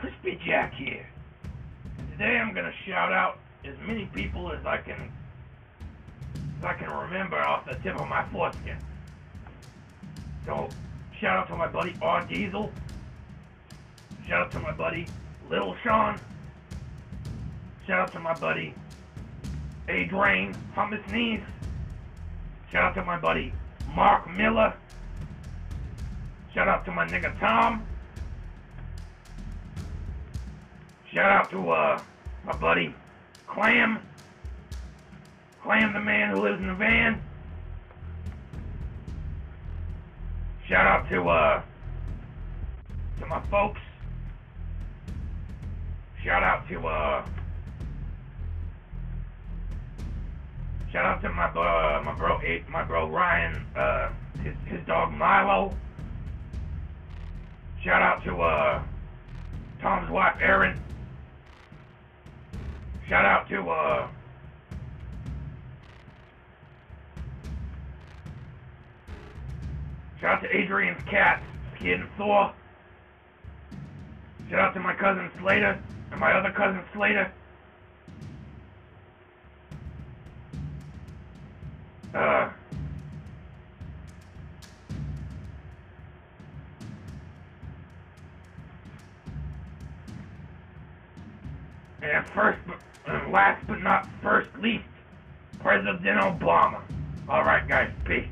Sleepy Jack here. Today I'm gonna shout out as many people as I can as I can remember off the tip of my foreskin. So shout out to my buddy R Diesel. Shout out to my buddy Little Sean. Shout out to my buddy A Drain Hummus Knees. Shout out to my buddy Mark Miller. Shout out to my nigga Tom. Shout out to uh my buddy Clam. Clam the man who lives in the van. Shout out to uh to my folks. Shout out to uh Shout out to my uh, my bro my bro Ryan uh his his dog Milo. Shout out to uh Tom's wife Erin. Shout out to uh Shout out to Adrian's cat, Skid and Thor. Shout out to my cousin Slater and my other cousin Slater. Uh And first, uh, last but not first least, President Obama. All right, guys, peace.